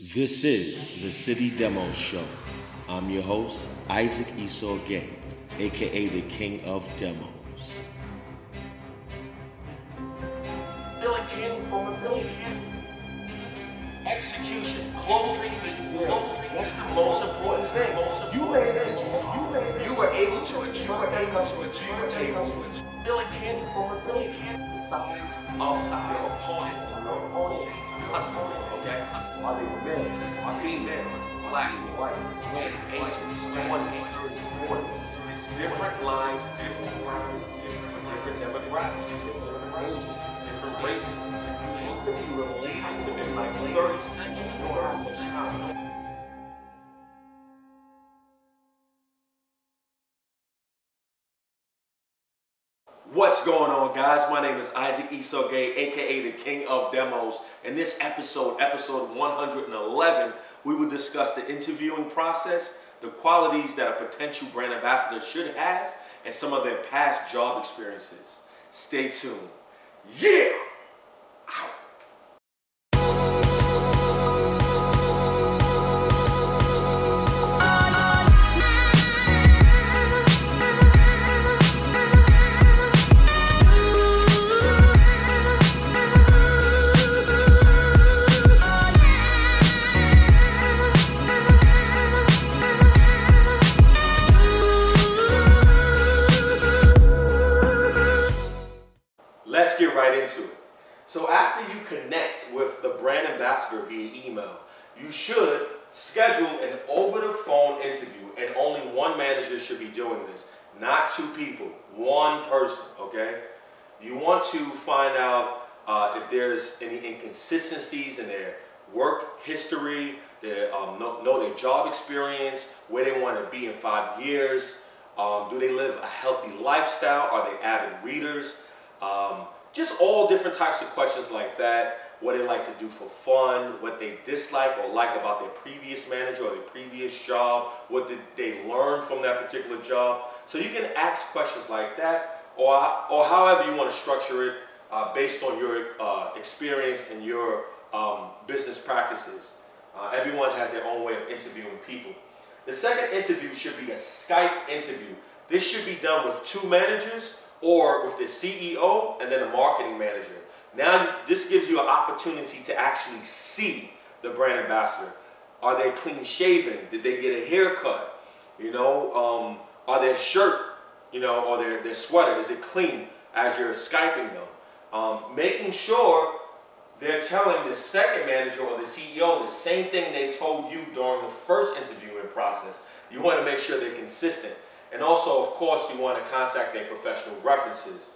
This is the City Demo Show. I'm your host, Isaac Esaugay, aka the King of Demos. Dylan Candy from a billion. Execution, closely, closely. That's the most important thing. You made it. You made. You were able to achieve. You were able to achieve. You were able to achieve. Dylan Candy from a billion. Size of your opponent. Your opponent. Customer. Okay. Are they men? Are female? Black, white, Hispanic, What's going on, guys? My name is Isaac Esaugay, aka the King of Demos. In this episode, episode 111, we will discuss the interviewing process, the qualities that a potential brand ambassador should have, and some of their past job experiences. Stay tuned. Yeah! Into it. So after you connect with the brand ambassador via email, you should schedule an over the phone interview and only one manager should be doing this, not two people, one person, okay? You want to find out uh, if there's any inconsistencies in their work history, their, um, know, know their job experience, where they want to be in five years, um, do they live a healthy lifestyle, are they avid readers, um, just all different types of questions like that. What they like to do for fun, what they dislike or like about their previous manager or their previous job, what did they learn from that particular job. So you can ask questions like that, or or however you want to structure it uh, based on your uh, experience and your um, business practices. Uh, everyone has their own way of interviewing people. The second interview should be a Skype interview. This should be done with two managers or with the CEO and then a marketing manager. Now, this gives you an opportunity to actually see the brand ambassador. Are they clean shaven? Did they get a haircut? You know, um, are their shirt, you know, or their, their sweater, is it clean as you're Skyping them? Um, making sure they're telling the second manager or the CEO the same thing they told you during the first interviewing process. You want to make sure they're consistent. And also, of course, you want to contact their professional references.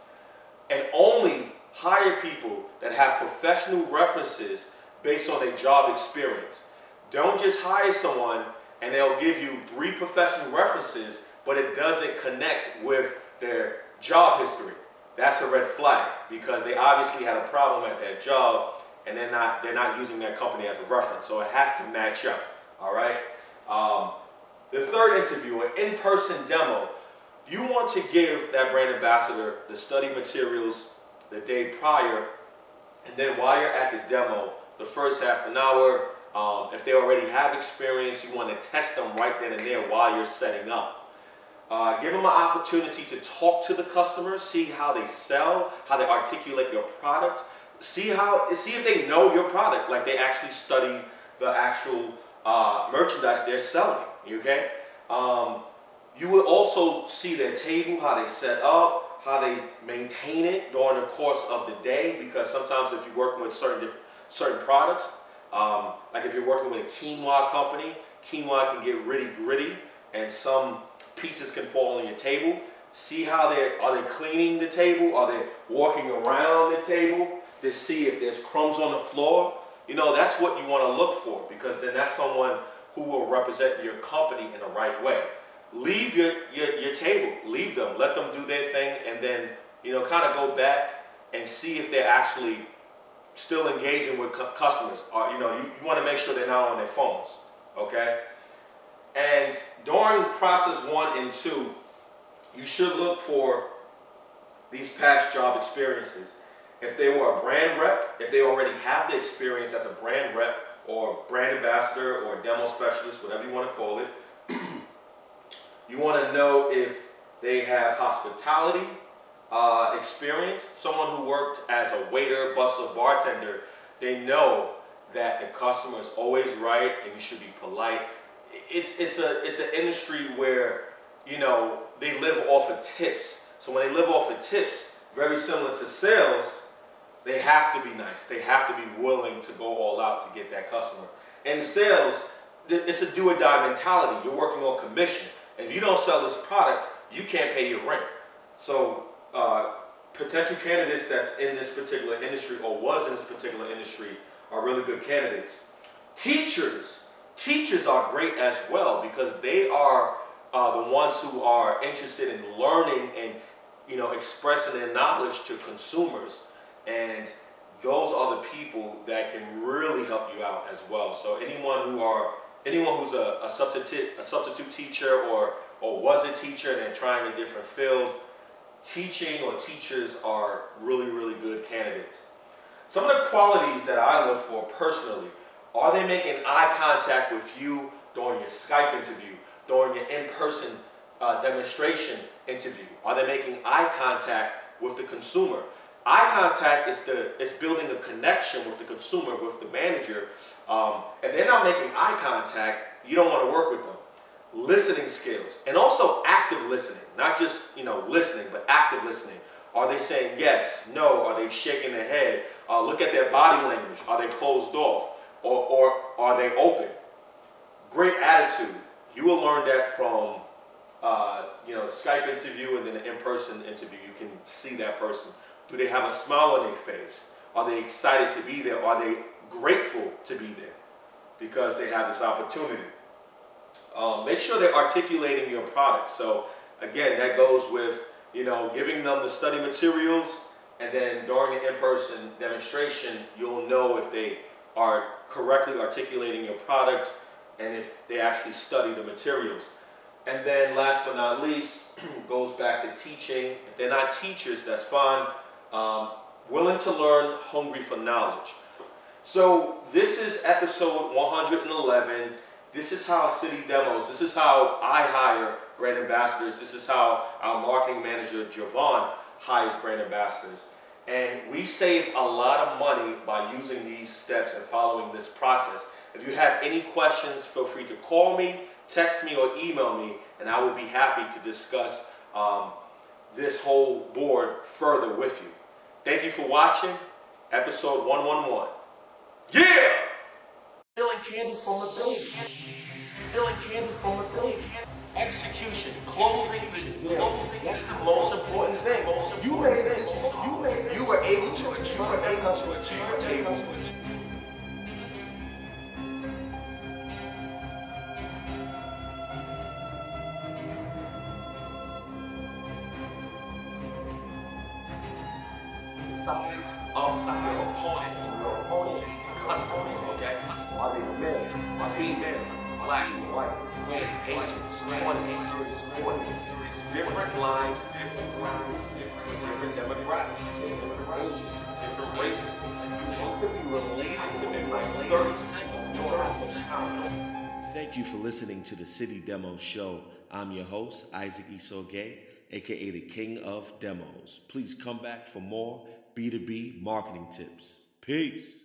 And only hire people that have professional references based on their job experience. Don't just hire someone and they'll give you three professional references, but it doesn't connect with their job history. That's a red flag because they obviously had a problem at that job and they're not they're not using that company as a reference. So it has to match up. All right. Um, the third interview, an in-person demo, you want to give that brand ambassador the study materials the day prior, and then while you're at the demo, the first half an hour, um, if they already have experience, you want to test them right then and there while you're setting up. Uh, give them an opportunity to talk to the customer, see how they sell, how they articulate your product, see how see if they know your product, like they actually study the actual uh, merchandise they're selling. Okay. Um, you will also see their table, how they set up, how they maintain it during the course of the day. Because sometimes if you're working with certain different certain products, um, like if you're working with a quinoa company, quinoa can get really gritty, and some pieces can fall on your table. See how they are they cleaning the table? Are they walking around the table to see if there's crumbs on the floor? You know, that's what you want to look for because then that's someone who will represent your company in the right way. Leave your, your, your table, leave them, let them do their thing, and then, you know, kind of go back and see if they're actually still engaging with cu- customers. Or, you know, you, you want to make sure they're not on their phones, okay? And during process one and two, you should look for these past job experiences. If they were a brand rep, if they already have the experience as a brand rep or brand ambassador or demo specialist, whatever you want to call it. you want to know if they have hospitality uh, experience, someone who worked as a waiter, busser, bartender. They know that the customer is always right and you should be polite. It's it's a it's an industry where you know they live off of tips. So when they live off of tips, very similar to sales, they have to be nice. They have to be willing to go all out to get that customer. In sales, it's a do or die mentality. You're working on commission. If you don't sell this product, you can't pay your rent. So uh, potential candidates that's in this particular industry or was in this particular industry are really good candidates. Teachers, teachers are great as well because they are uh, the ones who are interested in learning and you know expressing their knowledge to consumers, and those are the people that can really help you out as well. So anyone who are anyone who's a, a substitute a substitute teacher or or was a teacher and then trying a different field, teaching or teachers are really really good candidates. Some of the qualities that I look for personally are they making eye contact with you during your Skype interview, during your in-person uh, demonstration interview? Are they making eye contact with the consumer? Eye contact is the is building a connection with the consumer, with the manager. Um, if they're not making eye contact, you don't want to work with them. Listening skills and also active listening, not just you know listening, but active listening. Are they saying yes, no? Are they shaking their head? Uh, look at their body language. Are they closed off? Or, or are they open? Great attitude. You will learn that from uh, you know Skype interview and then an in-person interview. You can see that person. Do they have a smile on their face? Are they excited to be there? Are they grateful to be there because they have this opportunity? Um, make sure they're articulating your product. So again, that goes with you know, giving them the study materials, and then during the in-person demonstration, you'll know if they are correctly articulating your product and if they actually study the materials. And then last but not least, goes back to teaching. If they're not teachers, that's fine. Um, willing to learn, hungry for knowledge. So this is episode 111. This is how City Demos, this is how I hire brand ambassadors. This is how our marketing manager, Javon, hires brand ambassadors. And we save a lot of money by using these steps and following this process. If you have any questions, feel free to call me, text me, or email me, and I would be happy to discuss um, this whole board further with you. Thank you for watching episode 111. Yeah! Stealing candy from a baby. Stealing candy from a baby execution, closing the deal. That's the most important thing. You made it. You made. You were able to achieve. You were able to achieve. Size of your opponent, your opponent, customer, okay? Are they male? Are female? black, white, Hispanic, Asians, 20s, 40s. Different lines, different lines, different, different demographics, different ages, different races. You have to be related to them like 30 seconds. You don't much time. Thank you for listening to the City Demo Show. I'm your host, Isaac Esaugay, aka the King of Demos. Please come back for more B2B marketing tips. Peace.